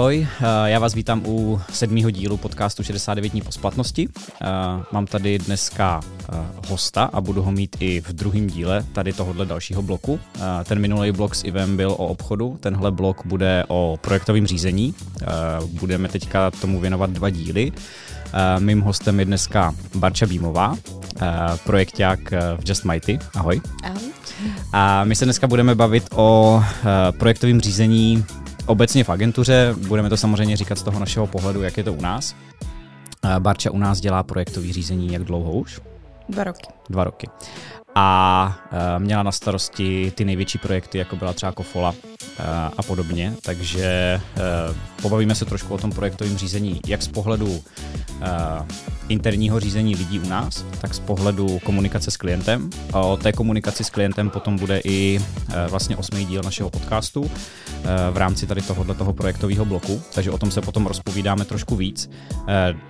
ahoj, já vás vítám u sedmého dílu podcastu 69 dní po splatnosti. Mám tady dneska hosta a budu ho mít i v druhém díle tady tohohle dalšího bloku. Ten minulý blok s Ivem byl o obchodu, tenhle blok bude o projektovém řízení. Budeme teďka tomu věnovat dva díly. Mým hostem je dneska Barča Bímová, projekták v Just Mighty. Ahoj. Ahoj. A my se dneska budeme bavit o projektovém řízení obecně v agentuře, budeme to samozřejmě říkat z toho našeho pohledu, jak je to u nás. Barča u nás dělá projektový řízení jak dlouho už? Dva roky. Dva roky. A uh, měla na starosti ty největší projekty, jako byla třeba Kofola uh, a podobně, takže uh, pobavíme se trošku o tom projektovém řízení, jak z pohledu interního řízení lidí u nás, tak z pohledu komunikace s klientem. O té komunikaci s klientem potom bude i vlastně osmý díl našeho podcastu v rámci tady tohohle toho projektového bloku, takže o tom se potom rozpovídáme trošku víc.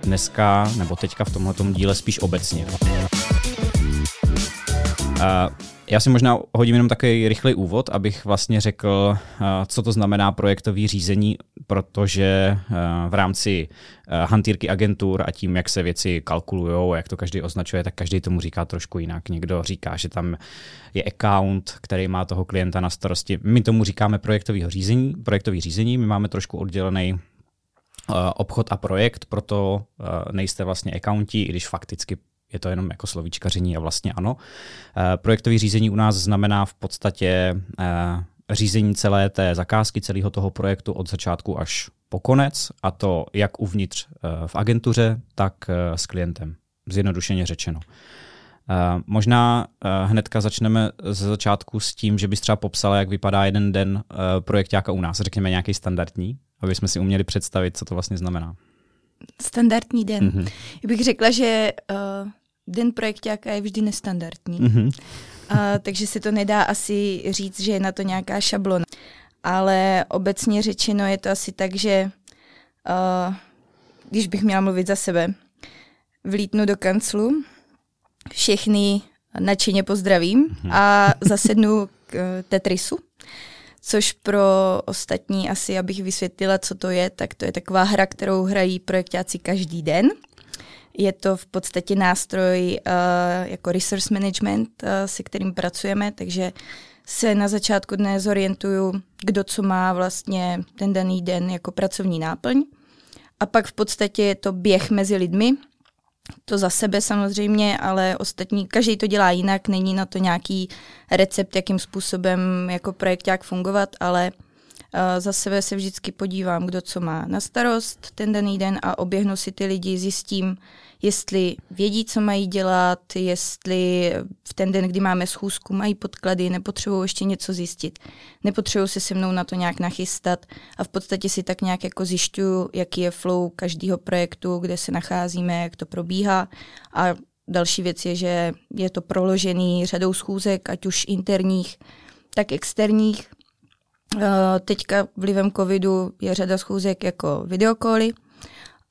Dneska, nebo teďka v tomhle díle spíš obecně. Já si možná hodím jenom takový rychlý úvod, abych vlastně řekl, co to znamená projektový řízení, protože v rámci hantýrky agentur a tím, jak se věci kalkulují, jak to každý označuje, tak každý tomu říká trošku jinak. Někdo říká, že tam je account, který má toho klienta na starosti. My tomu říkáme projektový řízení, projektový řízení, my máme trošku oddělený obchod a projekt, proto nejste vlastně accounti, i když fakticky je to jenom jako slovíčkaření a vlastně ano. Eh, projektový řízení u nás znamená v podstatě eh, řízení celé té zakázky, celého toho projektu od začátku až po konec, a to jak uvnitř eh, v agentuře, tak s klientem, zjednodušeně řečeno. Možná hnedka začneme ze začátku s tím, že bys třeba popsala, jak vypadá jeden den projektáka u nás, řekněme nějaký standardní, aby jsme si uměli představit, co to vlastně znamená. Standardní den. Mm-hmm. Já bych řekla, že uh, den projektáka je vždy nestandardní. Mm-hmm. A, takže se to nedá asi říct, že je na to nějaká šablona. Ale obecně řečeno je to asi tak, že uh, když bych měla mluvit za sebe, vlítnu do kanclu, všechny nadšeně pozdravím mm-hmm. a zasednu k uh, Tetrisu, což pro ostatní asi, abych vysvětlila, co to je, tak to je taková hra, kterou hrají projektáci každý den. Je to v podstatě nástroj uh, jako resource management, uh, se kterým pracujeme, takže se na začátku dne zorientuju, kdo co má vlastně ten daný den jako pracovní náplň. A pak v podstatě je to běh mezi lidmi, to za sebe samozřejmě, ale ostatní, každý to dělá jinak, není na to nějaký recept, jakým způsobem jako projekt jak fungovat, ale za sebe se vždycky podívám, kdo co má na starost ten daný den a oběhnu si ty lidi, zjistím, jestli vědí, co mají dělat, jestli v ten den, kdy máme schůzku, mají podklady, nepotřebují ještě něco zjistit, nepotřebují se se mnou na to nějak nachystat a v podstatě si tak nějak jako zjišťuju, jaký je flow každého projektu, kde se nacházíme, jak to probíhá a další věc je, že je to proložený řadou schůzek, ať už interních, tak externích. Teďka vlivem covidu je řada schůzek jako videokoly,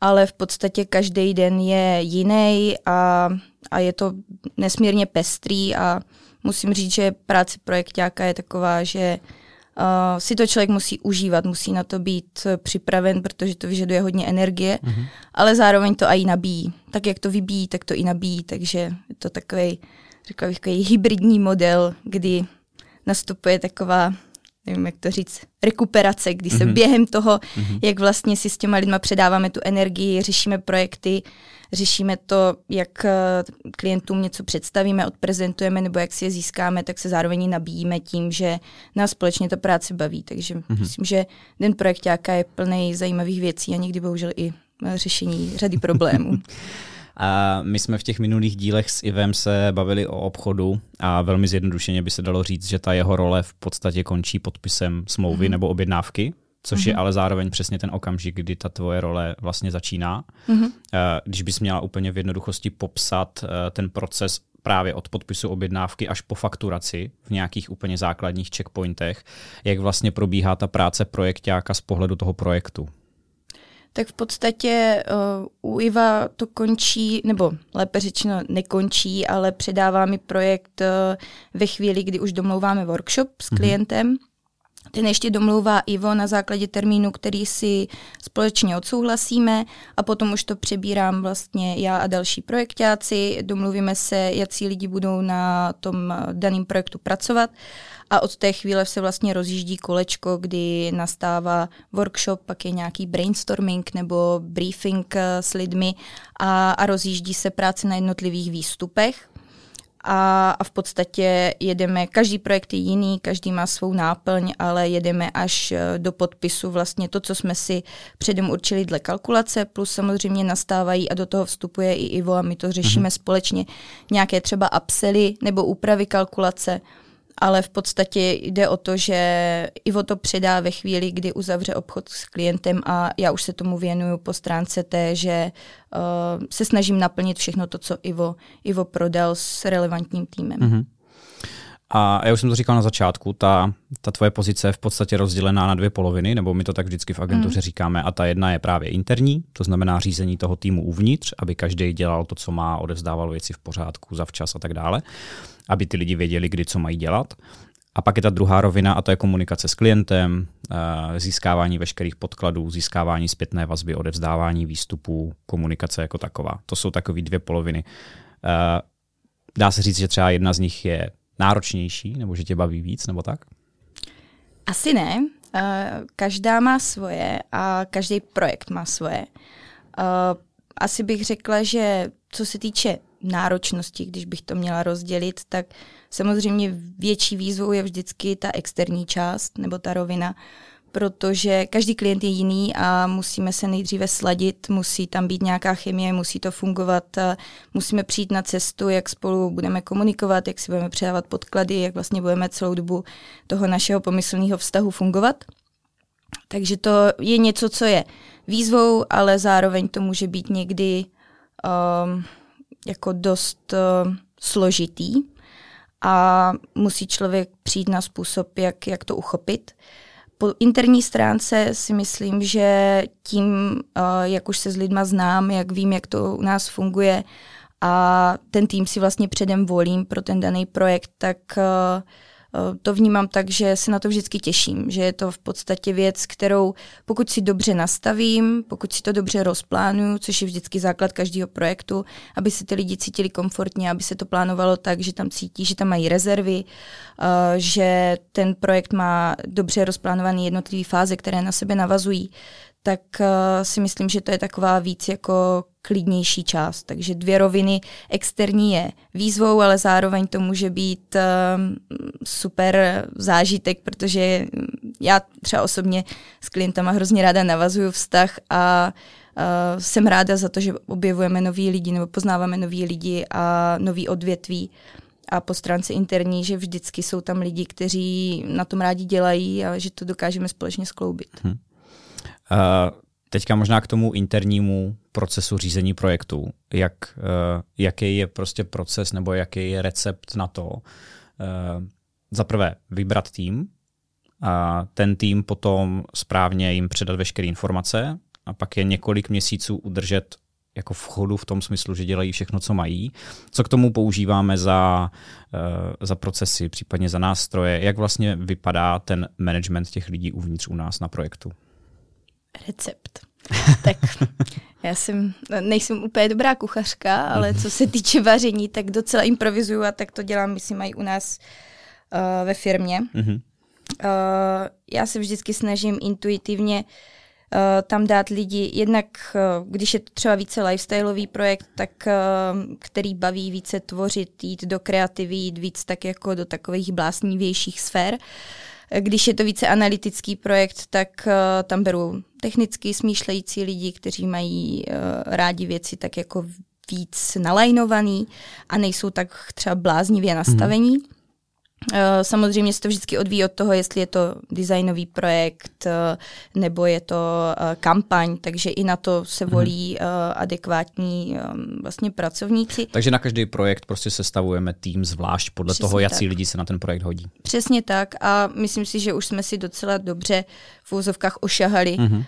ale v podstatě každý den je jiný a, a je to nesmírně pestrý a musím říct, že práce projektáka je taková, že uh, si to člověk musí užívat, musí na to být připraven, protože to vyžaduje hodně energie, mm-hmm. ale zároveň to i nabíjí. Tak jak to vybíjí, tak to i nabíjí, takže je to takový, řekla bych, takový hybridní model, kdy nastupuje taková nevím, jak to říct, rekuperace, kdy se mm-hmm. během toho, mm-hmm. jak vlastně si s těma lidma předáváme tu energii, řešíme projekty, řešíme to, jak eh, klientům něco představíme, odprezentujeme nebo jak si je získáme, tak se zároveň nabíjíme tím, že nás společně ta práce baví. Takže mm-hmm. myslím, že den projektáka je plný zajímavých věcí a někdy bohužel i eh, řešení řady problémů. A my jsme v těch minulých dílech s Ivem se bavili o obchodu a velmi zjednodušeně by se dalo říct, že ta jeho role v podstatě končí podpisem smlouvy mm-hmm. nebo objednávky, což mm-hmm. je mhm. ale zároveň přesně ten okamžik, kdy ta tvoje role vlastně začíná. Mm-hmm. Když bys měla úplně v jednoduchosti popsat eh, ten proces právě od podpisu objednávky až po fakturaci v nějakých úplně základních checkpointech, jak vlastně probíhá ta práce projektáka z pohledu toho projektu tak v podstatě uh, u Iva to končí, nebo lépe řečeno nekončí, ale předává mi projekt uh, ve chvíli, kdy už domlouváme workshop s mhm. klientem. Mm-hmm. ten ještě domlouvá Ivo na základě termínu, který si společně odsouhlasíme a potom už to přebírám vlastně já a další projektáci, domluvíme se, jaký lidi budou na tom daném projektu pracovat a od té chvíle se vlastně rozjíždí kolečko, kdy nastává workshop, pak je nějaký brainstorming nebo briefing s lidmi a, a rozjíždí se práce na jednotlivých výstupech. A, a v podstatě jedeme, každý projekt je jiný, každý má svou náplň, ale jedeme až eh, do podpisu vlastně to, co jsme si předem určili dle kalkulace, plus samozřejmě nastávají a do toho vstupuje i Ivo a my to řešíme mm-hmm. společně. Nějaké třeba upsely nebo úpravy kalkulace, ale v podstatě jde o to, že Ivo to předá ve chvíli, kdy uzavře obchod s klientem a já už se tomu věnuju po stránce té, že uh, se snažím naplnit všechno to, co Ivo, Ivo prodal s relevantním týmem. Mm-hmm. A já už jsem to říkal na začátku, ta, ta tvoje pozice je v podstatě rozdělená na dvě poloviny, nebo my to tak vždycky v agentuře mm. říkáme, a ta jedna je právě interní, to znamená řízení toho týmu uvnitř, aby každý dělal to, co má, odevzdával věci v pořádku, zavčas a tak dále aby ty lidi věděli, kdy co mají dělat. A pak je ta druhá rovina, a to je komunikace s klientem, eh, získávání veškerých podkladů, získávání zpětné vazby, odevzdávání výstupů, komunikace jako taková. To jsou takové dvě poloviny. Eh, dá se říct, že třeba jedna z nich je náročnější, nebo že tě baví víc, nebo tak? Asi ne. Eh, každá má svoje a každý projekt má svoje. Asi bych řekla, že co se týče náročnosti, když bych to měla rozdělit, tak samozřejmě větší výzvou je vždycky ta externí část nebo ta rovina, protože každý klient je jiný a musíme se nejdříve sladit, musí tam být nějaká chemie, musí to fungovat, musíme přijít na cestu, jak spolu budeme komunikovat, jak si budeme předávat podklady, jak vlastně budeme celou dobu toho našeho pomyslného vztahu fungovat. Takže to je něco, co je výzvou, ale zároveň to může být někdy um, jako dost uh, složitý a musí člověk přijít na způsob, jak, jak to uchopit. Po interní stránce si myslím, že tím, uh, jak už se s lidma znám, jak vím, jak to u nás funguje a ten tým si vlastně předem volím pro ten daný projekt, tak uh, Eh, to vnímám tak, že se na to vždycky těším, že je to v podstatě věc, kterou pokud si dobře nastavím, pokud si to dobře rozplánuju, což je vždycky základ každého projektu, aby se ty lidi cítili komfortně, aby se to plánovalo tak, že tam cítí, že tam mají rezervy, eh, že ten projekt má dobře rozplánované jednotlivé fáze, které na sebe navazují, tak uh, si myslím, že to je taková víc jako klidnější část. Takže dvě roviny. Externí je výzvou, ale zároveň to může být uh, super zážitek, protože já třeba osobně s klientama hrozně ráda navazuju vztah a uh, jsem ráda za to, že objevujeme nový lidi nebo poznáváme nový lidi a nový odvětví a po stránce interní, že vždycky jsou tam lidi, kteří na tom rádi dělají a že to dokážeme společně skloubit. Hmm. Uh, teďka možná k tomu internímu procesu řízení projektu. Jak, uh, jaký je prostě proces nebo jaký je recept na to, uh, za prvé vybrat tým, a ten tým potom správně jim předat veškeré informace a pak je několik měsíců udržet jako v chodu v tom smyslu, že dělají všechno, co mají. Co k tomu používáme za, za procesy, případně za nástroje, jak vlastně vypadá ten management těch lidí uvnitř u nás na projektu? Recept. tak já jsem, nejsem úplně dobrá kuchařka, ale co se týče vaření, tak docela improvizuju a tak to dělám, myslím, mají u nás uh, ve firmě. Mm-hmm. Uh, já se vždycky snažím intuitivně uh, tam dát lidi, jednak uh, když je to třeba více lifestyleový projekt, tak uh, který baví více tvořit, jít do kreativy, jít víc tak jako do takových blásnivějších sfér. Když je to více analytický projekt, tak uh, tam beru technicky smýšlející lidi, kteří mají uh, rádi věci tak jako víc nalajnovaný a nejsou tak třeba bláznivě nastavení. Mm. Eh, samozřejmě se to vždycky odvíjí od toho, jestli je to designový projekt eh, nebo je to eh, kampaň, takže i na to se mhm. volí adekvátní vlastně pracovníci. Takže na každý projekt prostě sestavujeme tým zvlášť podle Přesně toho, jaký lidi se na ten projekt hodí. Přesně tak a myslím si, že už jsme si docela dobře v úzovkách ošahali hmm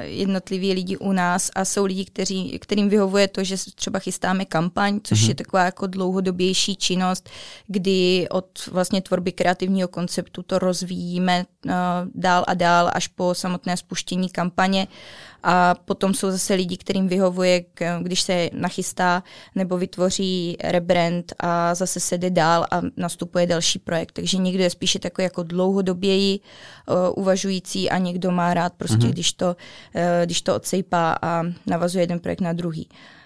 jednotliví lidi u nás a jsou lidi, kteří, kterým vyhovuje to, že třeba chystáme kampaň, což hmm je taková jako dlouhodobější činnost, kdy od vlastně tvorby kreativního konceptu to rozvíjíme uh, dál a dál až po samotné spuštění kampaně a potom jsou zase lidi, kterým vyhovuje, když se nachystá nebo vytvoří rebrand a zase se jde dál a nastupuje další projekt. Takže někdo je spíše takový jako dlouhodoběji uh, uvažující a někdo má rád prostě, mm-hmm. když, to, uh, když to odsejpá a navazuje jeden projekt na druhý. Uh, Uh,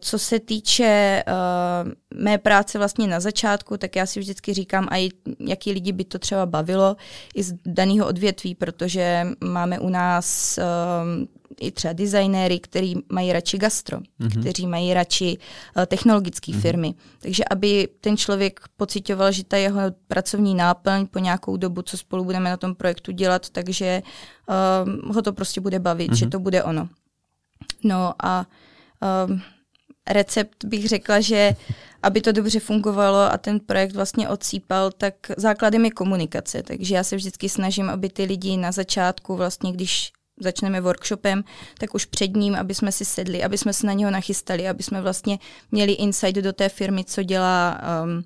co se týče uh, mé práce vlastně na začátku, tak já si vždycky říkám, a jaký lidi by to třeba bavilo i z daného odvětví, protože máme u nás uh, i třeba designéry, kteří mají radši gastro, mm-hmm. kteří mají radši uh, technologické mm-hmm. firmy. Takže aby ten člověk pocitoval, že ta jeho pracovní náplň po nějakou dobu, co spolu budeme na tom projektu dělat, takže uh, ho to prostě bude bavit, mm-hmm. že to bude ono. No a um, recept bych řekla, že aby to dobře fungovalo a ten projekt vlastně odsýpal, tak základem je komunikace. Takže já se vždycky snažím, aby ty lidi na začátku, vlastně když začneme workshopem, tak už před ním, aby jsme si sedli, aby jsme se na něho nachystali, aby jsme vlastně měli insight do té firmy, co dělá, um,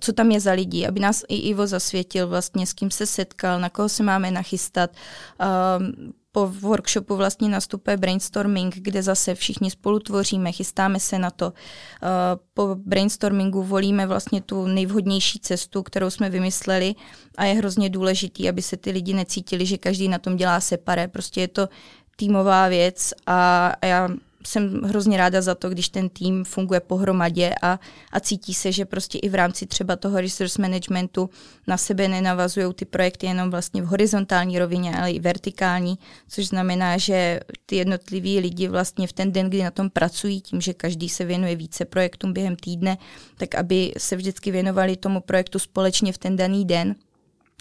co tam je za lidi, aby nás i Ivo zasvětil vlastně, s kým se setkal, na koho se máme nachystat, um, po workshopu vlastně nastupuje brainstorming, kde zase všichni spolu tvoříme, chystáme se na to. Eh, po brainstormingu volíme vlastně tu nejvhodnější cestu, kterou jsme vymysleli a je hrozně důležitý, aby se ty lidi necítili, že každý na tom dělá separé. Prostě je to týmová věc a já jsem hrozně ráda za to, když ten tým funguje pohromadě a, a cítí se, že prostě i v rámci třeba toho resource managementu na sebe nenavazují ty projekty jenom vlastně v horizontální rovině, ale i vertikální, což znamená, že ty jednotliví lidi vlastně v ten den, kdy na tom pracují, tím, že každý se věnuje více projektům během týdne, tak aby se vždycky věnovali tomu projektu společně v ten daný den,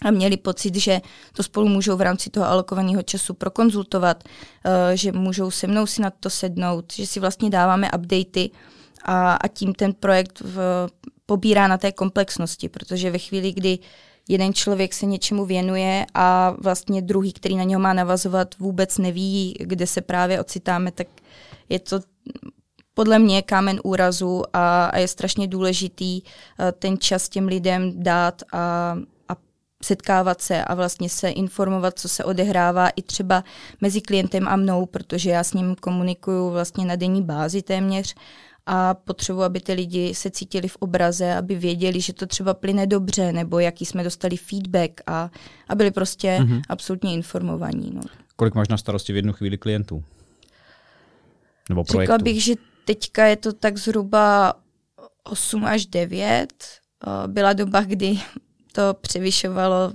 a měli pocit, že to spolu můžou v rámci toho alokovaného času prokonzultovat, eh, že můžou se mnou si na to sednout, že si vlastně dáváme updaty a, a tím ten projekt v, pobírá na té komplexnosti, protože ve chvíli, kdy jeden člověk se něčemu věnuje a vlastně druhý, který na něho má navazovat, vůbec neví, kde se právě ocitáme, tak je to podle mě kámen úrazu a, a je strašně důležitý eh, ten čas těm lidem dát a, setkávat se a vlastně se informovat, co se odehrává i třeba mezi klientem a mnou, protože já s ním komunikuju vlastně na denní bázi téměř a potřebuji, aby ty lidi se cítili v obraze, aby věděli, že to třeba plyne dobře, nebo jaký jsme dostali feedback a, a byli prostě mm-hmm. absolutně informovaní. No. Kolik máš na starosti v jednu chvíli klientů? Nebo projektů? Řekla bych, že teďka je to tak zhruba 8 až 9. Byla doba, kdy to převyšovalo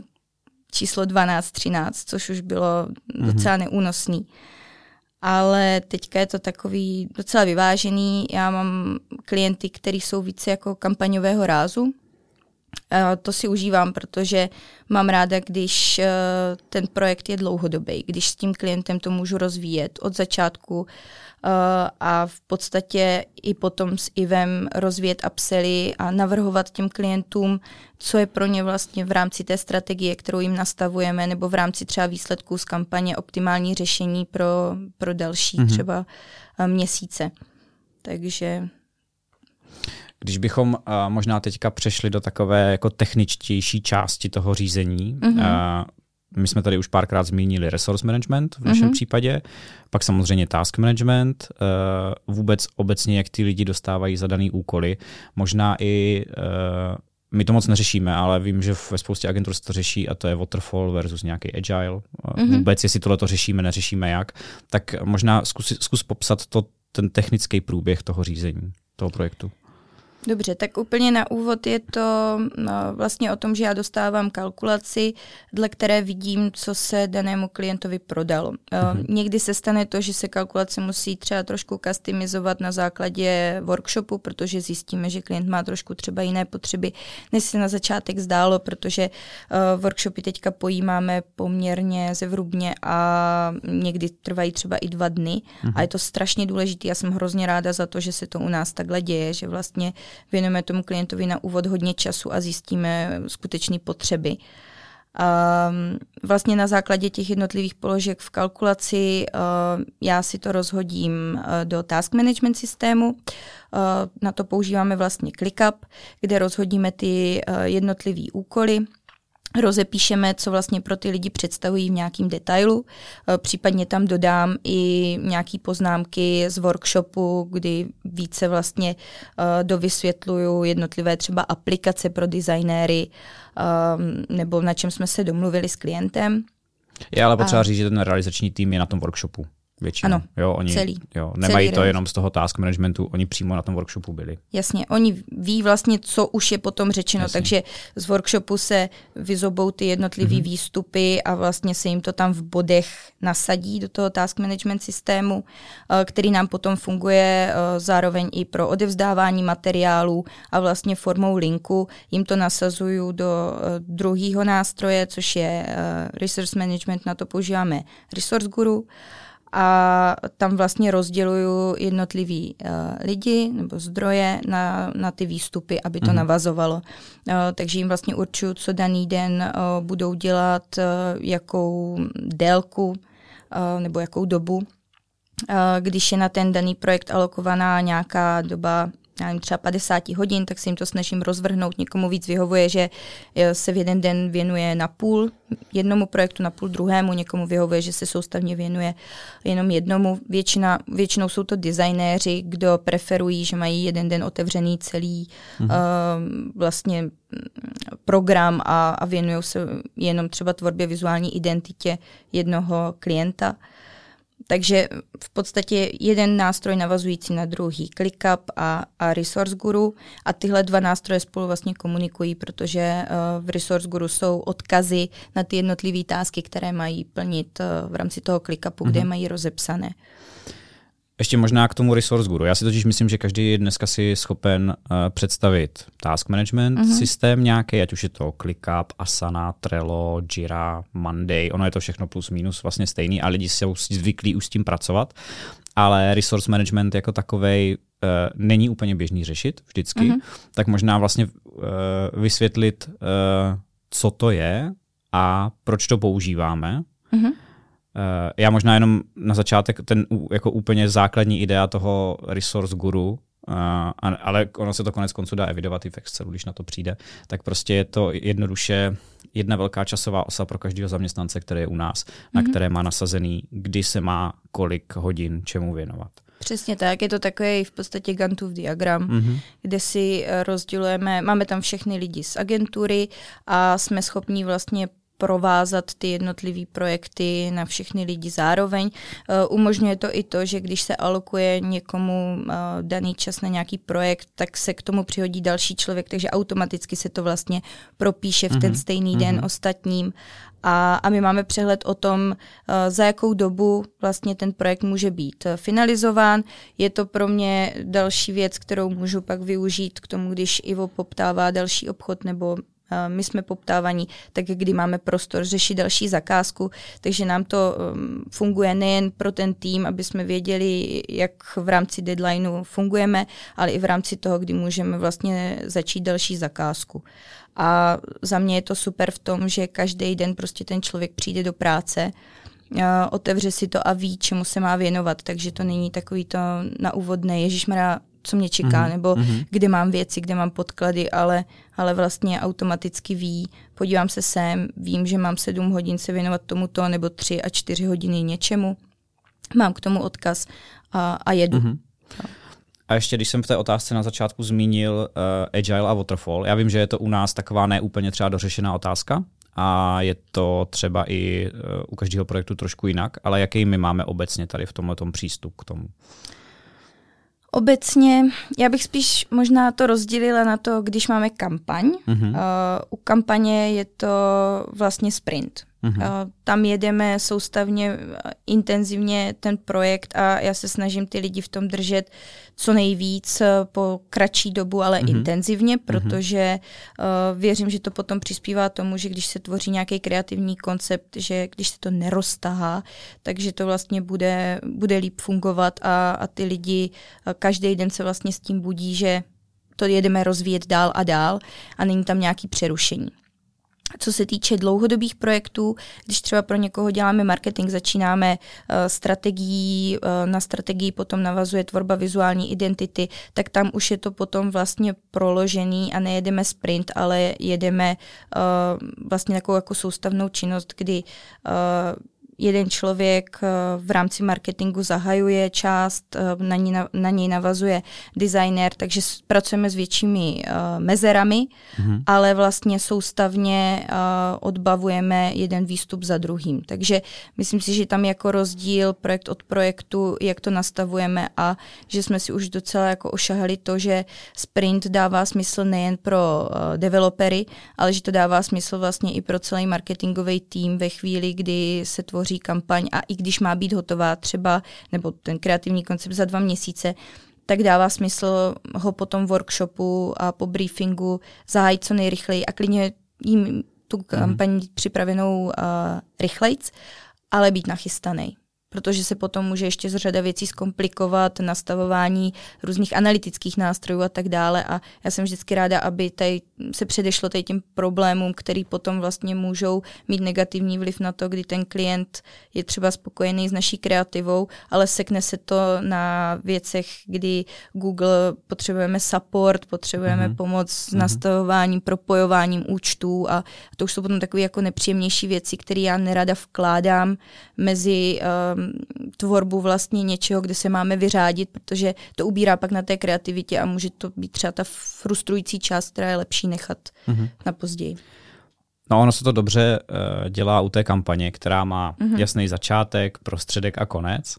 číslo 12-13, což už bylo mm-hmm. docela neúnosný. Ale teďka je to takový docela vyvážený. Já mám klienty, kteří jsou více jako kampaňového rázu. A to si užívám, protože mám ráda, když eh, ten projekt je dlouhodobý, když s tím klientem to můžu rozvíjet od začátku Eh, a v podstatě i potom s IVem rozvíjet upsely a navrhovat těm klientům, co je pro ně vlastně v rámci té strategie, kterou jim nastavujeme, nebo v rámci třeba výsledků z kampaně optimální řešení pro, pro další mm-hmm. třeba eh, měsíce. Takže když bychom uh, možná teďka přešli do takové jako techničtější části toho řízení, mm-hmm. uh, my jsme tady už párkrát zmínili resource management v našem mm-hmm. případě, pak samozřejmě task management, uh, vůbec obecně, jak ty lidi dostávají zadaný úkoly. Možná i uh, my to moc neřešíme, ale vím, že ve spoustě agentur se to řeší a to je waterfall versus nějaký agile. Mm-hmm. Vůbec, jestli tohle to řešíme, neřešíme jak. Tak možná zkus, zkus popsat to, ten technický průběh toho řízení, toho projektu. Dobře, tak úplně na úvod je to no, vlastně o tom, že já dostávám kalkulaci, dle které vidím, co se danému klientovi prodalo. Mm-hmm. Někdy se stane to, že se kalkulace musí třeba trošku customizovat na základě workshopu, protože zjistíme, že klient má trošku třeba jiné potřeby, než se na začátek zdálo, protože uh, workshopy teďka pojímáme poměrně zevrubně a někdy trvají třeba i dva dny mm-hmm. a je to strašně důležité. Já jsem hrozně ráda za to, že se to u nás takhle děje, že vlastně věnujeme tomu klientovi na úvod hodně času a zjistíme skutečné potřeby. A vlastně na základě těch jednotlivých položek v kalkulaci já si to rozhodím do task management systému. Na to používáme vlastně ClickUp, kde rozhodíme ty jednotlivé úkoly rozepíšeme, co vlastně pro ty lidi představují v nějakým detailu. Eh, případně tam dodám i nějaké poznámky z workshopu, kdy více vlastně uh, dovysvětluju jednotlivé třeba aplikace pro designéry uh, nebo na čem jsme se domluvili s klientem. Je ale potřeba a... říct, že ten realizační tým je na tom workshopu většinou. Ano, jo, oni, celý. Jo, nemají celý to jenom z toho task managementu, oni přímo na tom workshopu byli. Jasně, oni ví vlastně, co už je potom řečeno, Jasně. takže z workshopu se vyzobou ty jednotlivé mm-hmm. výstupy a vlastně se jim to tam v bodech nasadí do toho task management systému, eh, který nám potom funguje eh, zároveň i pro odevzdávání materiálů a vlastně formou linku jim to nasazuju do eh, druhého nástroje, což je resource management, na to používáme Resource Guru a tam vlastně rozděluju jednotlivý uh, lidi nebo zdroje na, na ty výstupy, aby to mm. navazovalo. Uh, takže jim vlastně určuju, co daný den uh, budou dělat, uh, jakou délku uh, nebo jakou dobu. Uh, když je na ten daný projekt alokovaná nějaká doba já nevím, třeba 50 hodin, tak se jim to snažím rozvrhnout. Někomu víc vyhovuje, že eh, se v jeden den věnuje na půl jednomu projektu, na půl druhému, někomu vyhovuje, že se soustavně věnuje jenom jednomu. Většina, většinou jsou to designéři, kdo preferují, že mají jeden den otevřený celý mhm. uh, vlastně mm, program a, a věnují se jenom třeba tvorbě vizuální identitě jednoho klienta. Uh, takže v podstatě jeden nástroj navazující na druhý, ClickUp a, a Resource Guru a tyhle dva nástroje spolu vlastně komunikují, protože uh, v Resource Guru jsou odkazy na ty jednotlivé tásky, které mají plnit uh, v rámci toho ClickUpu, mm-hmm. kde mhm. mají rozepsané. Ještě možná k tomu resource guru. Já si totiž myslím, že každý dneska si schopen uh, představit task management mm-hmm. systém nějaký, ať už je to ClickUp, Asana, Trello, Jira, Monday, ono je to všechno plus minus vlastně stejný a lidi jsou zvyklí už s tím pracovat, ale resource management jako takovej uh, není úplně běžný řešit vždycky, mm-hmm. tak možná vlastně uh, vysvětlit, uh, co to je a proč to používáme. Mm-hmm Uh, já možná jenom na začátek ten jako úplně základní idea toho resource guru, uh, ale ono se to konec konců dá evidovat i v Excelu, když na to přijde, tak prostě je to jednoduše jedna velká časová osa pro každého zaměstnance, který je u nás, mm-hmm. na mhm. které má nasazený, kdy se má kolik hodin čemu věnovat. Přesně tak, je to takový v podstatě Gantův diagram, mm-hmm. kde si rozdělujeme, máme tam všechny lidi z agentury a jsme schopni vlastně provázat ty jednotlivé projekty na všechny lidi zároveň. Uh, umožňuje to i to, že když se alokuje někomu uh, daný čas na nějaký projekt, tak se k tomu přihodí další člověk, takže automaticky se to vlastně propíše v ten mm-hmm. stejný den mm-hmm. ostatním. A, a my máme přehled o tom, uh, za jakou dobu vlastně ten projekt může být finalizován. Je to pro mě další věc, kterou můžu pak využít k tomu, když Ivo poptává další obchod nebo my jsme poptávaní, tak kdy máme prostor řešit další zakázku, takže nám to um, funguje nejen pro ten tým, aby jsme věděli, jak v rámci deadlineu fungujeme, ale i v rámci toho, kdy můžeme vlastně začít další zakázku. A za mě je to super v tom, že každý den prostě ten člověk přijde do práce, otevře si to a ví, čemu se má věnovat, takže to není takový to na úvodné, ježišmarja, co mě čeká, mm-hmm. nebo mm-hmm. kde mám věci, kde mám podklady, ale, ale vlastně automaticky ví, podívám se sem, vím, že mám sedm hodin se věnovat tomuto, nebo tři a čtyři hodiny něčemu, mám k tomu odkaz a, a jedu. Mm-hmm. A ještě, když jsem v té otázce na začátku zmínil uh, Agile a Waterfall, já vím, že je to u nás taková neúplně třeba dořešená otázka, a je to třeba i uh, u každého projektu trošku jinak, ale jaký my máme obecně tady v tomhle přístup k tomu? Obecně, já bych spíš možná to rozdělila na to, když máme kampaň. Mm-hmm. Uh, u kampaně je to vlastně sprint. Mm-hmm. Tam jedeme soustavně, intenzivně ten projekt a já se snažím ty lidi v tom držet co nejvíc eh, po kratší dobu, ale mm-hmm. intenzivně, mhm. protože uh, věřím, že to potom přispívá tomu, že když se tvoří nějaký kreativní koncept, že když se to neroztahá, takže to vlastně bude, bude líp fungovat a, a ty lidi každý den se vlastně s tím budí, že to jedeme rozvíjet dál a dál a není tam nějaký přerušení. Co se týče dlouhodobých projektů, když třeba pro někoho děláme marketing, začínáme uh, strategií, uh, na strategii potom navazuje tvorba vizuální identity, tak tam už je to potom vlastně proložený a nejedeme sprint, ale jedeme uh, vlastně takovou jako soustavnou činnost, kdy uh, jeden člověk eh, v rámci marketingu zahajuje část, eh, na, ní, na něj navazuje designer, takže pracujeme s většími uh, mezerami, mm-hmm. ale vlastně soustavně uh, odbavujeme jeden výstup za druhým. Takže myslím si, že tam je jako rozdíl projekt od projektu, jak to nastavujeme a že jsme si už docela jako ošahali to, že sprint dává smysl nejen pro uh, developery, ale že to dává smysl vlastně i pro celý marketingový tým ve chvíli, kdy se tvoří tvoří kampaň a i když má být hotová třeba, nebo ten kreativní koncept za dva měsíce, tak dává smysl ho po tom workshopu a po briefingu zahájit co nejrychleji a klidně jim tu mhm. kampaň mm. připravenou uh, rychlejc, ale být nachystaný protože se potom může ještě z řada věcí zkomplikovat, nastavování různých analytických nástrojů a tak dále. A já jsem vždycky ráda, aby tady se předešlo tady těm problémům, který potom vlastně můžou mít negativní vliv na to, kdy ten klient je třeba spokojený s naší kreativou, ale sekne se to na věcech, kdy Google potřebujeme support, potřebujeme mm-hmm. pomoc s mm-hmm. nastavováním, propojováním účtů a to už jsou potom takové jako nepříjemnější věci, které já nerada vkládám mezi um, tvorbu vlastně něčeho, kde se máme vyřádit, protože to ubírá pak na té kreativitě a může to být třeba ta frustrující část, která je lepší nechat mm-hmm. na později. No, ono se to dobře uh, dělá u té kampaně, která má mm-hmm. jasný začátek, prostředek a konec,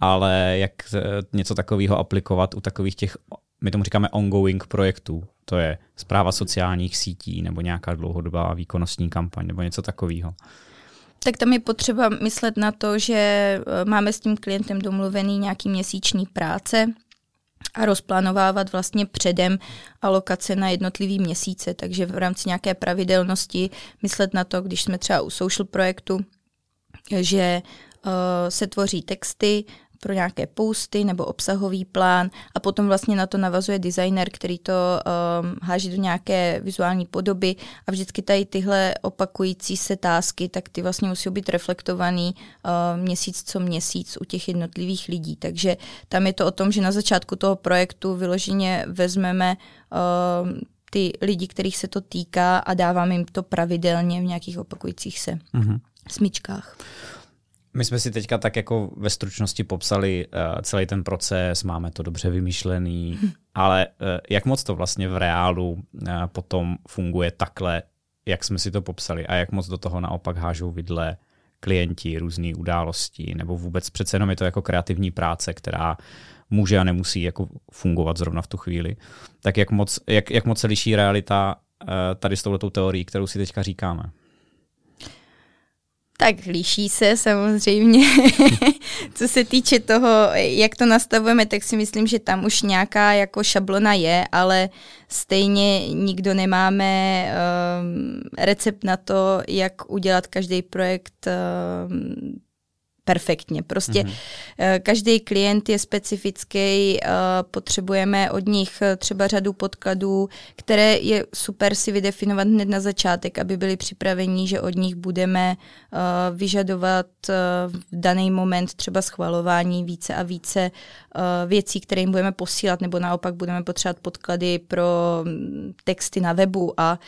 ale jak uh, něco takového aplikovat u takových těch, my tomu říkáme ongoing projektů, to je zpráva sociálních sítí nebo nějaká dlouhodobá výkonnostní kampaň nebo něco takového. Tak tam je potřeba myslet na to, že eh, máme s tím klientem domluvený nějaký měsíční práce a rozplánovávat vlastně předem alokace na jednotlivý měsíce, takže v rámci nějaké pravidelnosti myslet na to, když jsme třeba u social projektu, že uh, se tvoří texty, pro nějaké posty nebo obsahový plán a potom vlastně na to navazuje designer, který to um, háží do nějaké vizuální podoby a vždycky tady tyhle opakující se tásky, tak ty vlastně musí být reflektovaný uh, měsíc co měsíc u těch jednotlivých lidí. Takže tam je to o tom, že na začátku toho projektu vyloženě vezmeme uh, ty lidi, kterých se to týká a dáváme jim to pravidelně v nějakých opakujících se mm-hmm. smyčkách. My jsme si teďka tak jako ve stručnosti popsali uh, celý ten proces, máme to dobře vymýšlený, ale uh, jak moc to vlastně v reálu uh, potom funguje takhle, jak jsme si to popsali a jak moc do toho naopak hážou vidle klienti, různé události, nebo vůbec přece jenom je to jako kreativní práce, která může a nemusí jako fungovat zrovna v tu chvíli. Tak jak moc, jak, jak moc se liší realita uh, tady s touhletou teorií, kterou si teďka říkáme? Tak liší se samozřejmě. Co se týče toho, jak to nastavujeme, tak si myslím, že tam už nějaká jako šablona je, ale stejně nikdo nemáme um, recept na to, jak udělat každý projekt um, perfektně. Prostě mm-hmm. každý klient je specifický, eh, potřebujeme od nich eh, třeba řadu podkladů, které je super si vydefinovat hned na začátek, aby byli připraveni, že od nich budeme vyžadovat v daný moment třeba schvalování více a více věcí, které jim budeme posílat, nebo naopak budeme potřebovat podklady pro mm, texty na webu a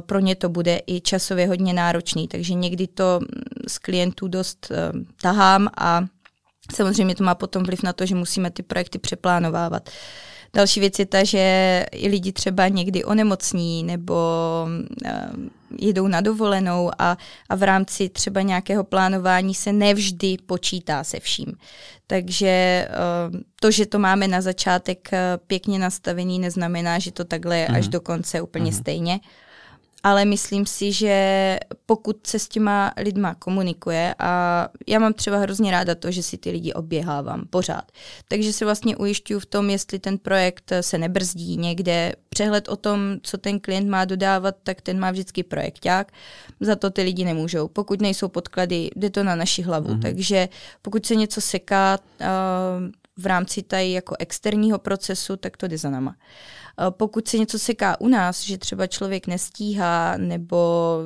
pro ně to bude i časově hodně náročný. Takže někdy to mm, z klientů dost tahám a samozřejmě to má potom vliv na to, že musíme ty projekty přeplánovávat. Další věc je ta, že i lidi třeba někdy onemocní nebo uh, jedou na dovolenou a, a v rámci třeba nějakého plánování se nevždy počítá se vším. Takže uh, to, že to máme na začátek uh, pěkně nastavený, neznamená, že to takhle je mm. až do konce úplně mm. stejně ale myslím si, že pokud se s těma lidma komunikuje a já mám třeba hrozně ráda to, že si ty lidi oběhávám pořád. Takže se vlastně ujišťuju v tom, jestli ten projekt se nebrzdí někde. Přehled o tom, co ten klient má dodávat, tak ten má vždycky projekták. Za to ty lidi nemůžou. Pokud nejsou podklady, jde to na naši hlavu. Mm-hmm. Takže pokud se něco seká, uh, v rámci tady jako externího procesu, tak to jde za nama. Pokud se něco seká u nás, že třeba člověk nestíhá nebo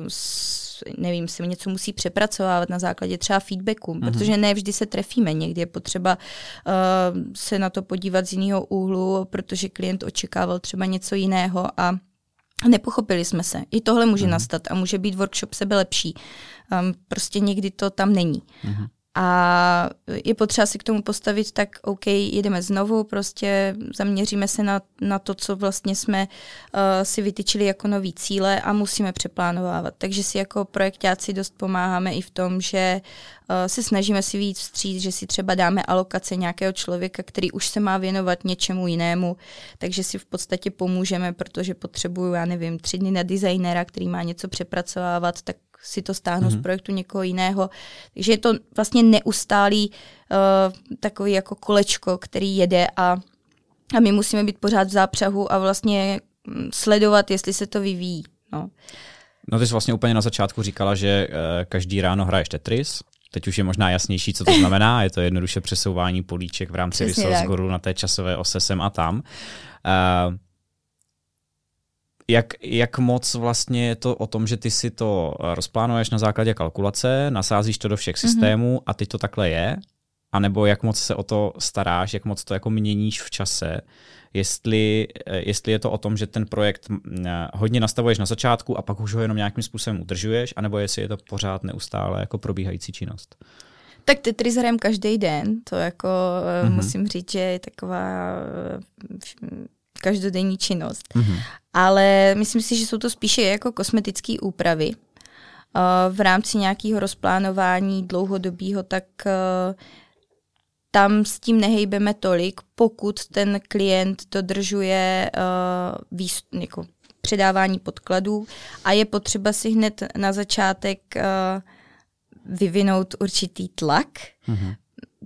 nevím, si něco musí přepracovávat na základě třeba feedbacku, mm-hmm. protože ne vždy se trefíme, někdy je potřeba uh, se na to podívat z jiného úhlu, protože klient očekával třeba něco jiného a nepochopili jsme se. I tohle může mm-hmm. nastat a může být workshop sebe lepší. Um, prostě někdy to tam není. Mm-hmm. A je potřeba si k tomu postavit tak, OK, jedeme znovu, prostě zaměříme se na, na to, co vlastně jsme uh, si vytyčili jako nový cíle a musíme přeplánovávat. Takže si jako projektáci dost pomáháme i v tom, že uh, se snažíme si víc vstříc, že si třeba dáme alokace nějakého člověka, který už se má věnovat něčemu jinému, takže si v podstatě pomůžeme, protože potřebuju, já nevím, tři dny na designera, který má něco přepracovávat, tak si to stáhnu mm-hmm. z mhm. projektu někoho jiného. Takže je to vlastně neustálý uh, takový jako kolečko, který jede a, a my musíme být pořád v zápřahu a vlastně mm, sledovat, jestli se to vyvíjí. No. No ty jsi vlastně úplně na začátku říkala, že uh, každý ráno hraješ Tetris. Teď už je možná jasnější, co to znamená. Je to jednoduše přesouvání políček v rámci Resource Guru na té časové ose sem a tam. Uh, jak, jak moc vlastně je to o tom, že ty si to rozplánuješ na základě kalkulace, nasázíš to do všech mm-hmm. systémů a teď to takhle je? A nebo jak moc se o to staráš, jak moc to jako měníš v čase? Jestli, jestli je to o tom, že ten projekt hodně nastavuješ na začátku a pak už ho jenom nějakým způsobem udržuješ, anebo jestli je to pořád neustále jako probíhající činnost? Tak Tetris hrajem každý den, to jako mm-hmm. musím říct, že je taková každodenní činnost. Mm-hmm. Ale myslím si, že jsou to spíše jako kosmetické úpravy. Uh, v rámci nějakého rozplánování dlouhodobého, tak uh, tam s tím nehejbeme tolik, pokud ten klient dodržuje uh, výst, jako předávání podkladů a je potřeba si hned na začátek uh, vyvinout určitý tlak, mm-hmm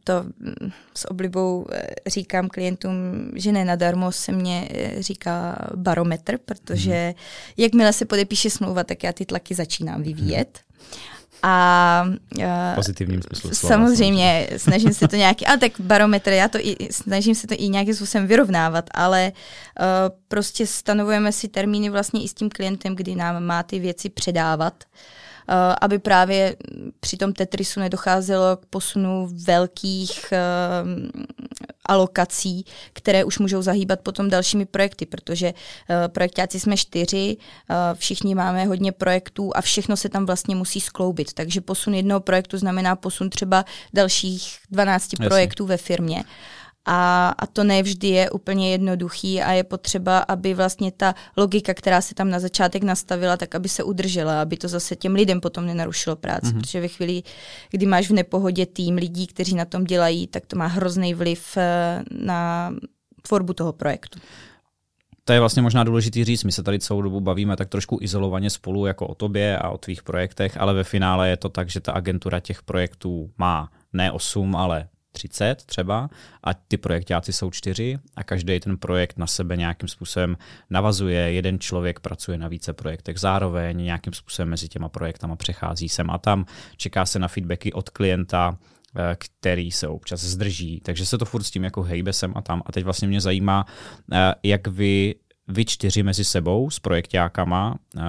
to mm, s oblibou eh, říkám klientům, že ne nadarmo se mě eh, říká barometr, protože hmm. jakmile se podepíše smlouva, tak já ty tlaky začínám vyvíjet. A uh, pozitivním smyslu slova. Samozřejmě, snažím se to nějaký, ale tak barometr, já to i, snažím se to i nějakým způsobem vyrovnávat, ale uh, prostě stanovujeme si termíny vlastně i s tím klientem, kdy nám má ty věci předávat. Uh, aby právě při tom Tetrisu nedocházelo k posunu velkých eh, alokací, které už můžou zahýbat potom dalšími projekty, protože uh, projektáci jsme čtyři, všichni máme hodně projektů a všechno se tam vlastně musí skloubit. Takže posun jednoho projektu znamená posun třeba dalších 12 Jasně. projektů ve firmě. A, a to nevždy je úplně jednoduchý a je potřeba, aby vlastně ta logika, která se tam na začátek nastavila, tak aby se udržela, aby to zase těm lidem potom nenarušilo práci, mm-hmm. protože ve chvíli, kdy máš v nepohodě tým lidí, kteří na tom dělají, tak to má hrozný vliv eh, na tvorbu toho projektu. To je vlastně možná důležitý říct, my se tady celou dobu bavíme tak trošku izolovaně spolu jako o tobě a o tvých projektech, ale ve finále je to tak, že ta agentura těch projektů má ne 8, ale 30 třeba a ty projektáci jsou čtyři a každý ten projekt na sebe nějakým způsobem navazuje. Jeden člověk pracuje na více projektech zároveň, nějakým způsobem mezi těma projektama přechází sem a tam, čeká se na feedbacky od klienta, eh, který se občas zdrží, takže se to furt s tím jako hejbe sem a tam. A teď vlastně mě zajímá, eh, jak vy, vy čtyři mezi sebou s projektákama eh,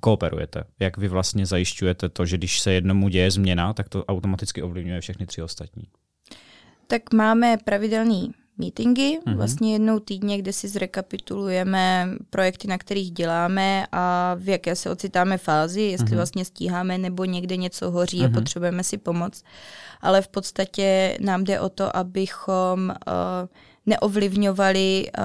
kooperujete? Jak vy vlastně zajišťujete to, že když se jednomu děje změna, tak to automaticky ovlivňuje všechny tři ostatní? Tak máme pravidelný meetingy, mm-hmm. vlastně jednou týdně, kde si zrekapitulujeme projekty, na kterých děláme a v jaké se ocitáme fázi, jestli mm-hmm. vlastně stíháme nebo někde něco hoří mm-hmm. a mhm. potřebujeme si pomoct. Ale v podstatě nám jde o to, abychom uh, neovlivňovali uh,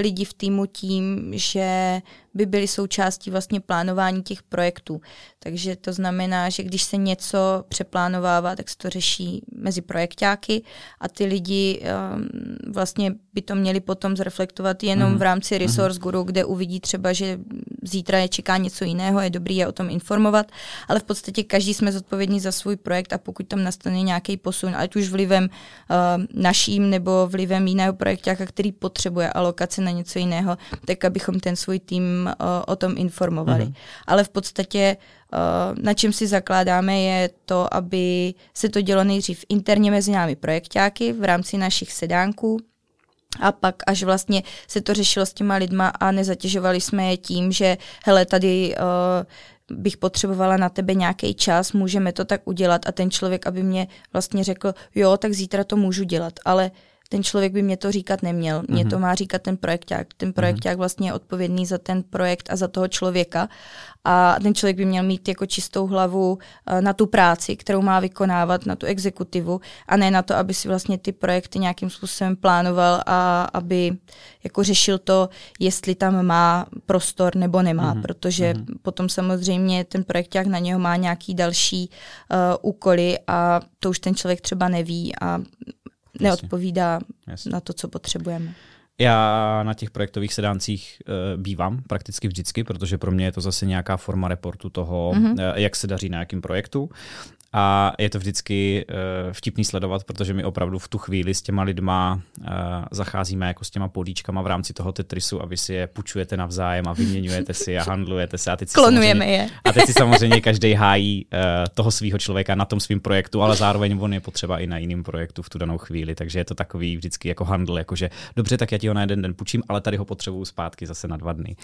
lidi v týmu tím, že by byly součástí vlastně plánování těch projektů. Takže to znamená, že když se něco přeplánovává, tak se to řeší mezi projektáky a ty lidi um, vlastně by to měli potom zreflektovat jenom mm. v rámci mhm. Resource Guru, kde uvidí třeba, že zítra je čeká něco jiného, je dobrý je o tom informovat, ale v podstatě každý jsme zodpovědní za svůj projekt a pokud tam nastane nějaký posun, ať už vlivem uh, naším nebo vlivem jiného projektáka, který potřebuje alokace na něco jiného, tak abychom ten svůj tým uh, o tom informovali. Mm-hmm. Ale v podstatě uh, na čem si zakládáme je to, aby se to dělo nejdřív interně mezi námi projektáky v rámci našich sedánků, a pak až vlastně se to řešilo s těma lidma a nezatěžovali jsme je tím, že hele, tady uh, bych potřebovala na tebe nějaký čas, můžeme to tak udělat a ten člověk, aby mě vlastně řekl, jo, tak zítra to můžu dělat, ale uh, ten člověk by mě to říkat neměl. Mě mm-hmm. to má říkat ten projekták. Ten projekták mm-hmm. vlastně je odpovědný za ten projekt a za toho člověka. A ten člověk by měl mít jako čistou hlavu uh, na tu práci, kterou má vykonávat, na tu exekutivu a ne na to, aby si vlastně ty projekty nějakým způsobem plánoval a aby jako řešil to, jestli tam má prostor nebo nemá, mm-hmm. protože mm-hmm. potom samozřejmě ten projekták na něho má nějaký další uh, úkoly a to už ten člověk třeba neví a neodpovídá Jasně. na to, co potřebujeme. Já na těch projektových sedáncích uh, bývám prakticky vždycky, protože pro mě je to zase nějaká forma reportu toho, mm-hmm. uh, jak se daří na jakém projektu. A je to vždycky uh, vtipný sledovat, protože my opravdu v tu chvíli s těma lidma uh, zacházíme jako s těma políčkama v rámci toho Tetrisu a vy si je půjčujete navzájem a vyměňujete si a handlujete se. A teď si Klonujeme je. A teď si samozřejmě každý hájí uh, toho svého člověka na tom svém projektu, ale zároveň on je potřeba i na jiném projektu v tu danou chvíli. Takže je to takový vždycky jako handl, jakože dobře, tak já ti ho na jeden den půjčím, ale tady ho potřebuju zpátky zase na dva dny.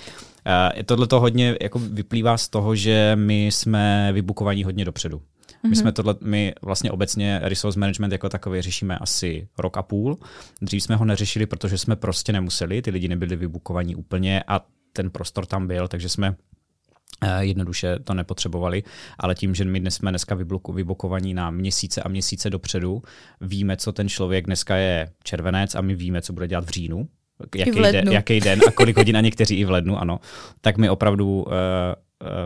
Uh, Tohle to hodně jako vyplývá z toho, že my jsme vybukovaní hodně dopředu. My jsme mhm. tohle, my vlastně obecně resource management jako takový řešíme asi rok a půl. Dřív jsme ho neřešili, protože jsme prostě nemuseli, ty lidi nebyli vybukovaní úplně a ten prostor tam byl, takže jsme eh, jednoduše to nepotřebovali, ale tím, že my dnes jsme dneska vybukovaní na měsíce a měsíce dopředu, víme, co ten člověk dneska je červenec a my víme, co bude dělat v říjnu, jaký, den, jaký den a kolik hodin a někteří i v lednu, ano, tak my opravdu uh,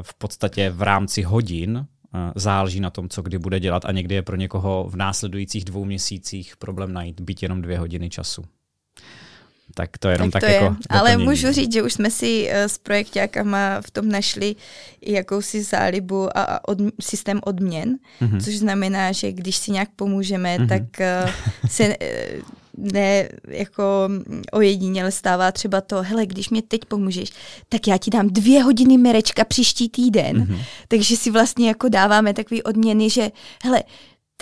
v podstatě v rámci hodin záleží na tom, co kdy bude dělat a někdy je pro někoho v následujících dvou měsících problém najít být jenom dvě hodiny času. Tak to je jenom tak, tak to jako... Je. Ale můžu říct, že už jsme si uh, s projektákama v tom našli jakousi zálibu a, od, systém odměn, mm-hmm. což znamená, že když si nějak pomůžeme, mm-hmm. tak uh, se uh, ne jako ojediněle stává třeba to, hele, když mě teď pomůžeš, tak já ti dám dvě hodiny merečka příští týden. Mm-hmm. Takže si vlastně jako dáváme takový odměny, že hele,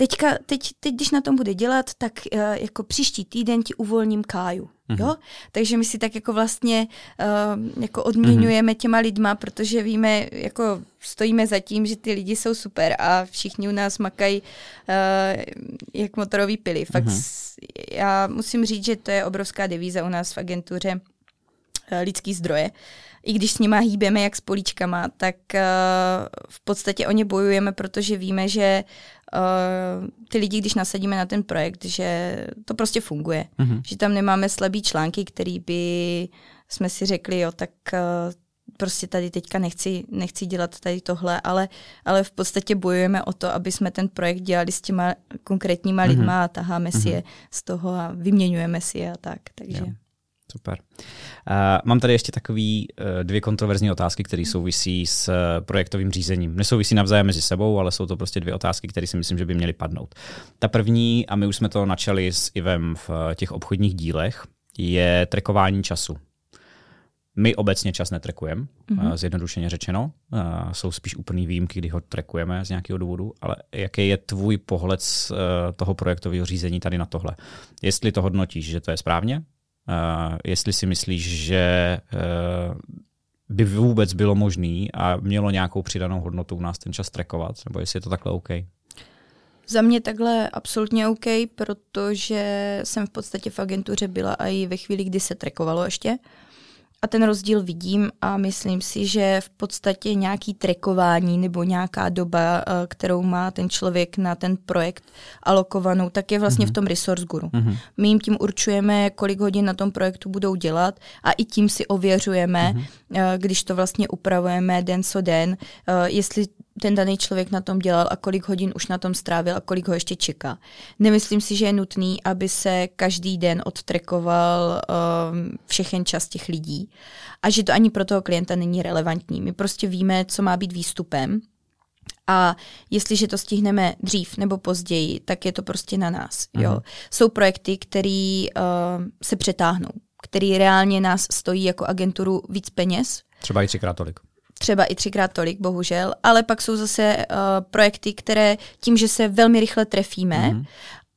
teďka, teď, teď, když na tom bude dělat, tak uh, jako příští týden ti uvolním káju. Mm-hmm. Jo? Takže my si tak jako vlastně uh, jako odměňujeme mm-hmm. těma lidma, protože víme, jako stojíme za tím, že ty lidi jsou super a všichni u nás makají uh, jak motorový pily. Fakt mm-hmm. já musím říct, že to je obrovská devíza u nás v agentuře uh, lidský zdroje. I když s nima hýbeme jak s políčkama, tak uh, v podstatě o ně bojujeme, protože víme, že uh, ty lidi, když nasadíme na ten projekt, že to prostě funguje. Mm-hmm. Že tam nemáme slabý články, který by jsme si řekli, jo, tak uh, prostě tady teďka nechci, nechci dělat tady tohle, ale, ale v podstatě bojujeme o to, aby jsme ten projekt dělali s těma konkrétníma mm-hmm. lidma a taháme mm-hmm. si je z toho a vyměňujeme si je a tak. Takže. Jo. Super. Uh, mám tady ještě takový uh, dvě kontroverzní otázky, které souvisí s uh, projektovým řízením. Nesouvisí navzájem mezi sebou, ale jsou to prostě dvě otázky, které si myslím, že by měly padnout. Ta první, a my už jsme to načali s Ivem v uh, těch obchodních dílech, je trekování času. My obecně čas netrekujeme, mm-hmm. zjednodušeně řečeno. Jsou spíš úplný výjimky, kdy ho trekujeme z nějakého důvodu, ale jaký je tvůj pohled z toho projektového řízení tady na tohle? Jestli to hodnotíš, že to je správně, jestli si myslíš, že uh, by vůbec bylo možné a mělo nějakou přidanou hodnotu u nás ten čas trackovat, nebo jestli je to takhle OK? Za mě takhle absolutně OK, protože jsem v podstatě v agentuře byla i ve chvíli, kdy se trekovalo ještě. A ten rozdíl vidím a myslím si, že v podstatě nějaký trekování nebo nějaká doba, eh, kterou má ten člověk na ten projekt alokovanou, tak je vlastně mm-hmm. v mhm. tom Resource Guru. Mm-hmm. My jim tím určujeme, kolik hodin na tom projektu budou dělat a i tím si ověřujeme, mm-hmm. když to vlastně upravujeme den co den, eh, jestli ten daný člověk na tom dělal a kolik hodin už na tom strávil a kolik ho ještě čeká. Nemyslím si, že je nutný, aby se každý den odtrekoval um, všechen čas těch lidí a že to ani pro toho klienta není relevantní. My prostě víme, co má být výstupem a jestliže to stihneme dřív nebo později, tak je to prostě na nás. Jo. Mhm. Jsou projekty, které uh, se přetáhnou, které reálně nás stojí jako agenturu víc peněz, Třeba i třikrát tolik třeba i třikrát tolik, bohužel, ale pak jsou zase uh, projekty, které tím, že se velmi rychle trefíme mm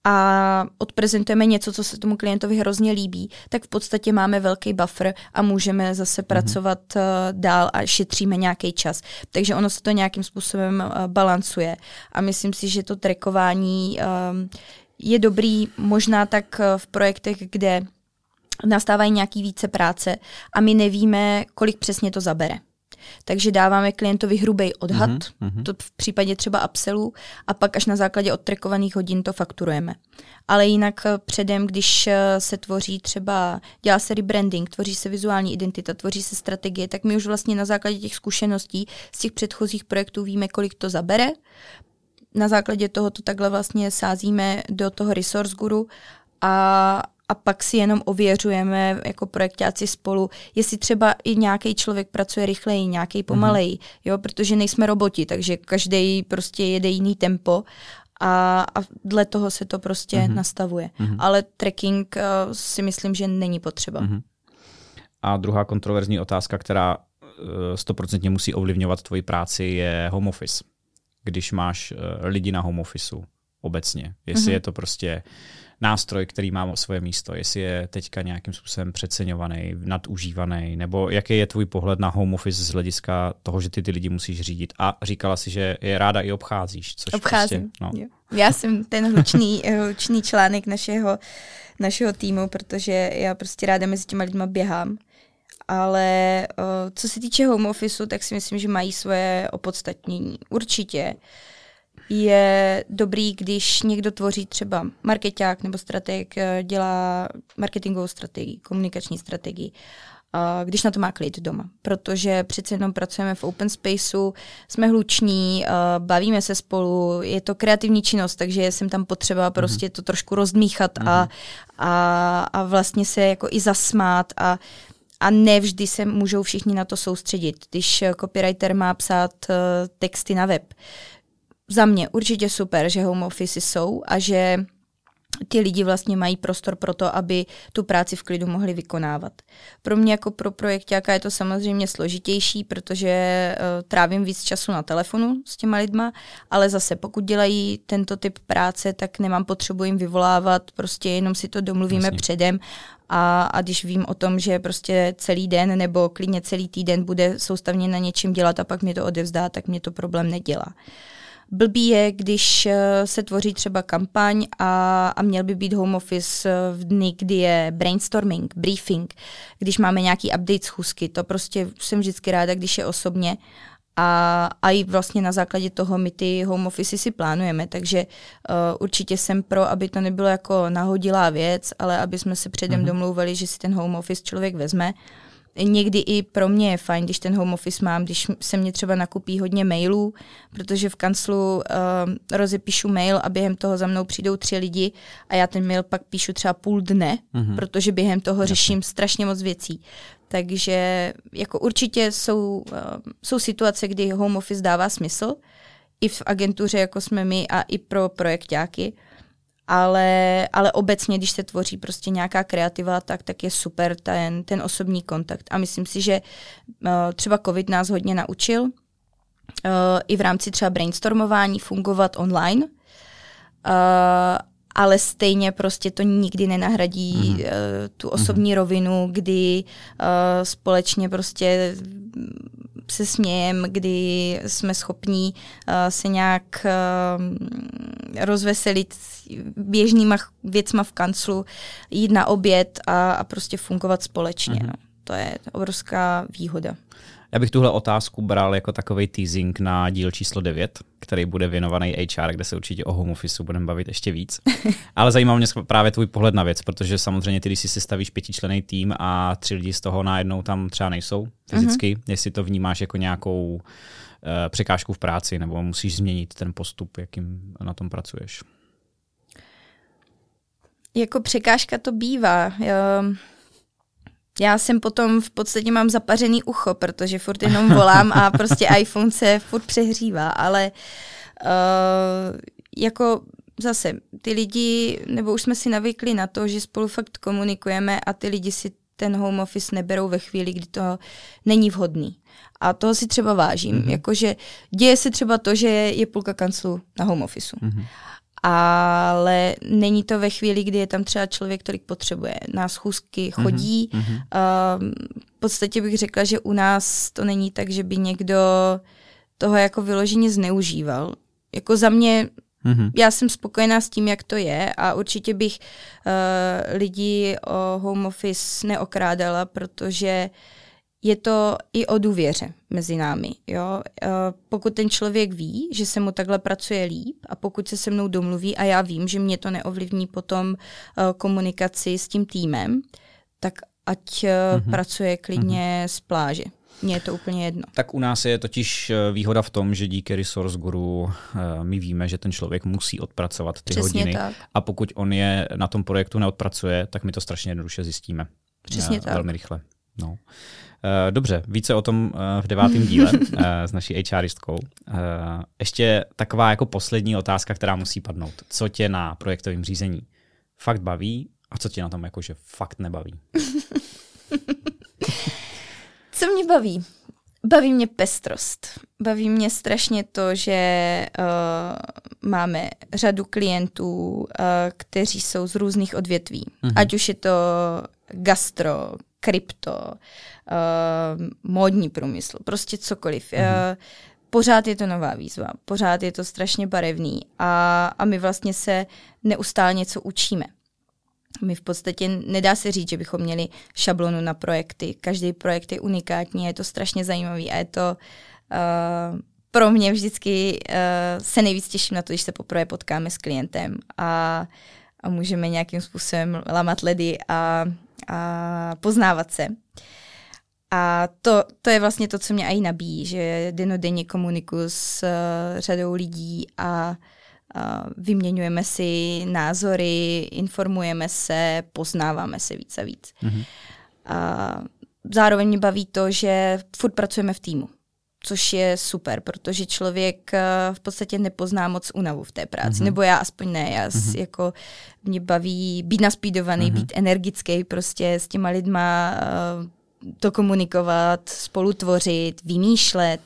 a odprezentujeme něco, co se tomu klientovi hrozně líbí, tak v podstatě máme velký buffer a můžeme zase mm-hmm. pracovat uh, dál a šetříme nějaký čas. Takže ono se to nějakým způsobem uh, balancuje. A myslím si, že to trekování um, je dobrý možná tak uh, v projektech, kde nastávají nějaký více práce a my nevíme, kolik přesně to zabere. Takže dáváme klientovi hrubý odhad, mm-hmm. to v případě třeba upsellu, a pak až na základě odtrekovaných hodin to fakturujeme. Ale jinak eh, předem, když eh, se tvoří třeba, dělá se rebranding, tvoří se vizuální identita, tvoří se strategie, tak my už vlastně na základě těch zkušeností z těch předchozích projektů víme, kolik to zabere. Na základě toho to takhle vlastně sázíme do toho resource guru a, a pak si jenom ověřujeme jako projektáci spolu, jestli třeba i nějaký člověk pracuje rychleji, nějaký mhm. pomaleji, mm-hmm. jo, protože nejsme roboti, takže každý prostě jede jiný tempo a, a dle toho se to prostě mm-hmm. nastavuje. Mm-hmm. Ale tracking uh, si myslím, že není potřeba. Mm-hmm. A druhá kontroverzní otázka, která eh, stoprocentně uh, musí ovlivňovat tvoji práci, je home office. Když máš uh, lidi na home officeu obecně. Jestli mm-hmm. je to prostě nástroj, který má svoje místo, jestli je teďka nějakým způsobem přeceňovaný, nadužívaný, nebo jaký je tvůj pohled na home office z hlediska toho, že ty ty lidi musíš řídit. A říkala si, že je ráda i obcházíš. Což Obcházím. Prostě, no. Já jsem ten hlučný, hlučný článek našeho, našeho týmu, protože já prostě ráda mezi těma lidma běhám. Ale co se týče home officeu, tak si myslím, že mají svoje opodstatnění. Určitě. Uh, je dobrý, když někdo tvoří třeba marketák nebo strateg, eh, dělá marketingovou strategii, komunikační strategii, když na to má klid doma. Protože přece jenom pracujeme v open spaceu, jsme hluční, bavíme se spolu, je to kreativní činnost, takže jsem tam potřeba mhm. prostě to trošku rozdmíchat a, mhm. a, a vlastně se jako i zasmát a a nevždy se můžou všichni na to soustředit. Když copywriter má psát uh, texty na web, za mě určitě super, že home office jsou a že ty lidi vlastně mají prostor pro to, aby tu práci v klidu mohli vykonávat. Pro mě jako pro projektáka je to samozřejmě složitější, protože uh, trávím víc času na telefonu s těma lidma, ale zase pokud dělají tento typ práce, tak nemám potřebu jim vyvolávat, prostě jenom si to domluvíme vlastně. předem a, a když vím o tom, že prostě celý den nebo klidně celý týden bude soustavně na něčem dělat a pak mě to odevzdá, tak mě to problém nedělá. Uh, Blbý je, když eh, se tvoří třeba kampaň a, a měl by být home office eh, v dny, kdy je brainstorming, briefing, když máme nějaký update schůzky. To prostě jsem vždycky ráda, když je osobně a, a i vlastně na základě toho my ty home office si plánujeme, takže uh, určitě jsem pro, aby to nebylo jako nahodilá věc, ale aby jsme se předem mm-hmm. domlouvali, že si ten home office člověk vezme někdy i pro mě je fajn, když ten home office mám, když se mě třeba nakupí hodně mailů, protože v kanclu uh, rozepíšu mail a během toho za mnou přijdou tři lidi a já ten mail pak píšu třeba půl dne, mm-hmm. protože během toho Jasně. řeším strašně moc věcí. Takže jako určitě jsou, uh, jsou situace, kdy home office dává smysl, i v agentuře, jako jsme my, a i pro projektáky ale, ale obecně, když se tvoří prostě nějaká kreativa, tak, tak je super ten, ten osobní kontakt. A myslím si, že uh, třeba COVID nás hodně naučil uh, i v rámci třeba brainstormování fungovat online, uh, ale stejně prostě to nikdy nenahradí mm-hmm. uh, tu osobní mm-hmm. rovinu, kdy uh, společně prostě se smějem, kdy jsme schopní uh, se nějak uh, rozveselit běžnýma věcma v kanclu, jít na oběd a, a prostě fungovat společně. Mm-hmm. No. To je obrovská výhoda. Já bych tuhle otázku bral jako takový teasing na díl číslo 9, který bude věnovaný HR, kde se určitě o home office budeme bavit ještě víc. Ale zajímá mě právě tvůj pohled na věc, protože samozřejmě ty, když si sestavíš pětičlený tým a tři lidi z toho najednou tam třeba nejsou fyzicky, mm-hmm. jestli to vnímáš jako nějakou uh, překážku v práci, nebo musíš změnit ten postup, jakým na tom pracuješ. Jako překážka to bývá. Já já jsem potom v podstatě mám zapařený ucho, protože furt jenom volám a prostě iPhone se furt přehřívá, ale uh, jako zase ty lidi, nebo už jsme si navykli na to, že spolu fakt komunikujeme a ty lidi si ten home office neberou ve chvíli, kdy to není vhodný. A toho si třeba vážím. Mm-hmm. Jakože děje se třeba to, že je půlka kanclu na home office. Mm-hmm. Ale není to ve chvíli, kdy je tam třeba člověk, který potřebuje. Na schůzky mhm. chodí. Mm-hmm. Uh, v podstatě bych řekla, že u nás to není tak, že by někdo toho jako vyloženě zneužíval. Jako za mě Mm-hmm. Já jsem spokojená s tím, jak to je a určitě bych uh, lidi o home office neokrádala, protože je to i o důvěře mezi námi. Jo? Uh, pokud ten člověk ví, že se mu takhle pracuje líp a pokud se se mnou domluví a já vím, že mě to neovlivní potom uh, komunikaci s tím týmem, tak ať mm-hmm. pracuje klidně mm-hmm. z pláže. Mně je to úplně jedno. Tak u nás je totiž eh, výhoda v tom, že díky Resource Guru eh, my víme, že ten člověk musí odpracovat ty Přesně hodiny. Tak. A pokud on je na tom projektu neodpracuje, tak my to strašně jednoduše zjistíme. Přesně tak. Velmi rychle. No. Dobře, více o tom v devátém díle s naší HRistkou. Ještě taková jako poslední otázka, která musí padnout. Co tě na projektovém řízení fakt baví a co tě na tom jakože fakt nebaví? Co mě baví? Baví mě pestrost. Baví mě strašně to, že uh, máme řadu klientů, uh, kteří jsou z různých odvětví. Mm-hmm. Ať už je to gastro, krypto, uh, módní průmysl, prostě cokoliv. Mm-hmm. Uh, pořád je to nová výzva, pořád je to strašně barevný a, a my vlastně se neustále něco učíme. My v podstatě nedá se říct, že bychom měli šablonu na projekty. Každý projekt je unikátní, je to strašně zajímavý a je to uh, pro mě vždycky uh, se nejvíc těším na to, když se poprvé potkáme s klientem a, a můžeme nějakým způsobem lamat ledy a, a poznávat se. A to, to je vlastně to, co mě i nabíjí, že denodenně komunikuji s uh, řadou lidí a uh, vyměňujeme si názory, informujeme se, poznáváme se víc a víc. Mm-hmm. A zároveň mě baví to, že furt pracujeme v týmu, což je super, protože člověk v podstatě nepozná moc únavu v té práci, mm-hmm. nebo já aspoň ne, já mm-hmm. jako mě baví být naspídovaný, mm-hmm. být energický prostě s těma lidma, to komunikovat, spolutvořit, vymýšlet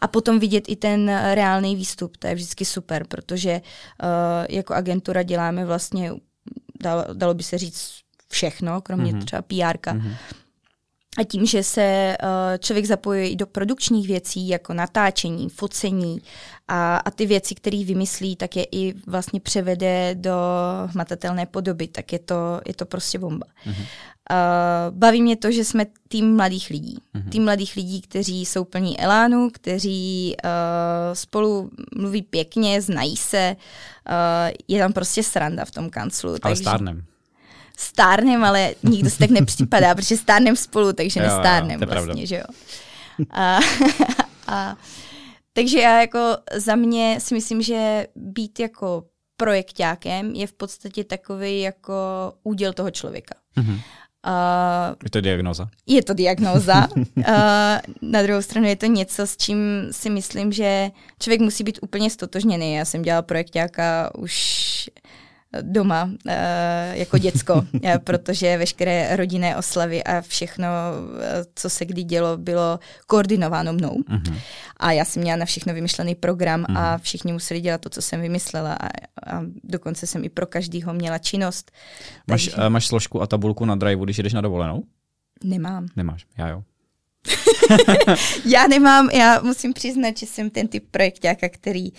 a potom vidět i ten reálný výstup. To je vždycky super, protože uh, jako agentura děláme vlastně, dalo, dalo by se říct, všechno, kromě mm-hmm. třeba PR. Mm-hmm. A tím, že se uh, člověk zapojuje i do produkčních věcí, jako natáčení, focení a, a ty věci, které vymyslí, tak je i vlastně převede do hmatatelné podoby, tak je to, je to prostě bomba. Mm-hmm. Uh, baví mě to, že jsme tým mladých lidí. Mm-hmm. Tým mladých lidí, kteří jsou plní elánu, kteří uh, spolu mluví pěkně, znají se. Uh, je tam prostě sranda v tom kanclu. Ale takže... stárnem stárnem, ale nikdo si tak nepřipadá, protože stárnem spolu, takže jo, nestárnem jo, vlastně, pravda. že jo. A, a, takže já jako za mě si myslím, že být jako projektákem je v podstatě takový jako úděl toho člověka. Mm-hmm. Uh, je to diagnoza. Je to diagnoza. uh, na druhou stranu je to něco, s čím si myslím, že člověk musí být úplně stotožněný. Já jsem dělala projektáka už doma eh, jako děcko, eh, protože veškeré rodinné oslavy a všechno, eh, co se kdy dělo, bylo koordinováno mnou. Uh-huh. A já jsem měla na všechno vymyšlený program uh-huh. a mhm. všichni museli dělat to, co jsem vymyslela a, a dokonce jsem i pro každýho měla činnost. Máš, takže... máš složku a tabulku na drive, když jdeš na dovolenou? Nemám. Nemáš, já jo. já nemám, já musím přiznat, že jsem ten typ projektáka, který uh,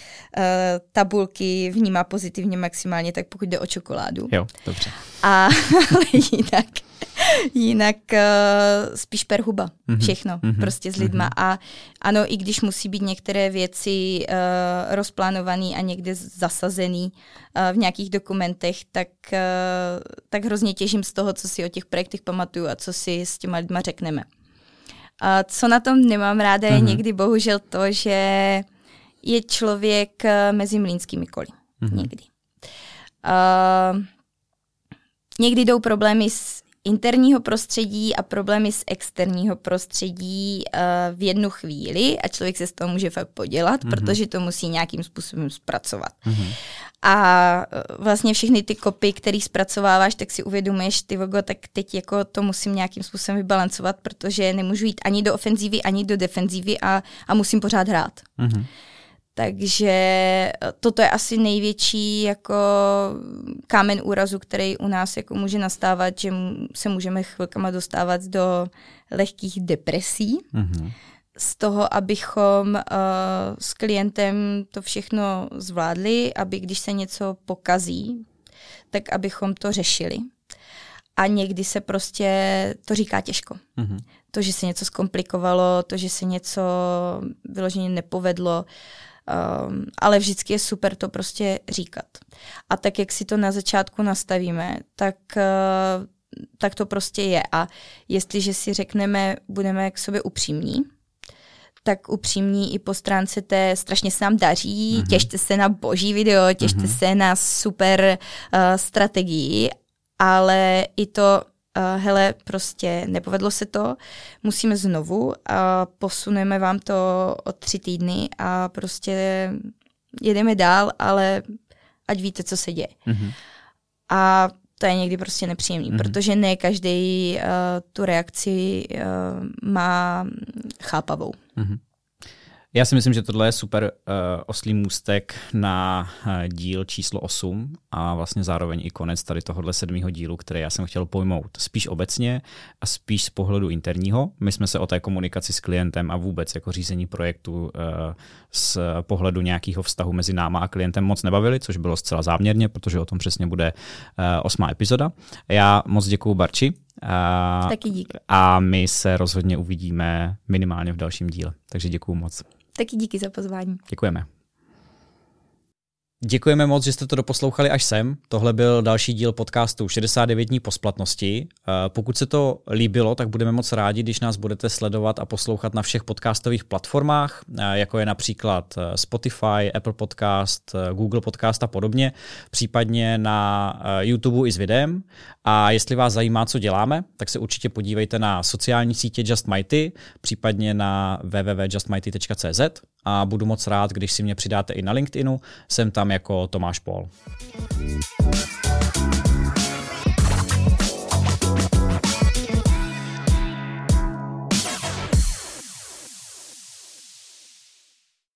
tabulky vnímá pozitivně maximálně, tak pokud jde o čokoládu. Jo, dobře. A ale jinak, jinak uh, spíš perhuba, mm-hmm. všechno, mm-hmm. prostě s lidma. Mm-hmm. A ano, i když musí být některé věci uh, rozplánované a někde zasazený uh, v nějakých dokumentech, tak, uh, tak hrozně těžím z toho, co si o těch projektech pamatuju a co si s těma lidma řekneme. A co na tom nemám ráda, je mm-hmm. někdy bohužel to, že je člověk eh, mezi mlínskými koly. Mm-hmm. Někdy. Uh, někdy jdou problémy s interního prostředí a problémy z externího prostředí uh, v jednu chvíli a člověk se z toho může fakt podělat, mm-hmm. protože to musí nějakým způsobem zpracovat. Mm-hmm. A eh, vlastně všechny ty kopy, které zpracováváš, tak si uvědomuješ, ty vogo, tak teď jako to musím nějakým způsobem vybalancovat, protože nemůžu jít ani do ofenzívy, ani do defenzívy a, a musím pořád hrát. Mm-hmm. Takže eh, toto je asi největší jako kámen úrazu, který u nás jako může nastávat, že se můžeme chvilkama dostávat do lehkých depresí. Mm-hmm. Z toho, abychom uh, s klientem to všechno zvládli, aby když se něco pokazí, tak abychom to řešili. A někdy se prostě to říká těžko. Mm-hmm. To, že se něco zkomplikovalo, to, že se něco vyloženě nepovedlo, uh, Um, ale vždycky je super to prostě říkat. A tak, jak si to na začátku nastavíme, tak, uh, tak to prostě je. A jestliže si řekneme, budeme k sobě upřímní, tak upřímní i po stránce té strašně se nám daří, mm-hmm. těšte se na boží video, těšte mm-hmm. se na super uh, strategii, ale i to uh, hele, prostě nepovedlo se to, musíme znovu a posuneme vám to o tři týdny a prostě jedeme dál, ale ať víte, co se děje. Mm-hmm. A to je někdy prostě nepříjemný, mm-hmm. protože ne každý uh, tu reakci uh, má chápavou. Mm-hmm. Já si myslím, že tohle je super uh, oslý můstek na uh, díl číslo 8 a vlastně zároveň i konec tady tohohle sedmého dílu, který já jsem chtěl pojmout spíš obecně a spíš z pohledu interního. My jsme se o té komunikaci s klientem a vůbec jako řízení projektu uh, z pohledu nějakého vztahu mezi náma a klientem moc nebavili, což bylo zcela záměrně, protože o tom přesně bude uh, osmá epizoda. Já moc děkuju Barči, a, Taky dík. A my se rozhodně uvidíme minimálně v dalším díle. Takže děkuju moc. Taky díky za pozvání. Děkujeme. Děkujeme moc, že jste to doposlouchali až sem. Tohle byl další díl podcastu 69 dní po splatnosti. Eh, pokud se to líbilo, tak budeme moc rádi, když nás budete sledovat a poslouchat na všech podcastových platformách, eh, jako je například eh, Spotify, Apple Podcast, Google Podcast a podobně, případně na YouTube i s videem. A jestli vás zajímá, co děláme, tak se určitě podívejte na sociální sítě Just Mighty, případně na www.justmighty.cz a budu moc rád, když si mě přidáte i na LinkedInu, jsem tam jako Tomáš Pol.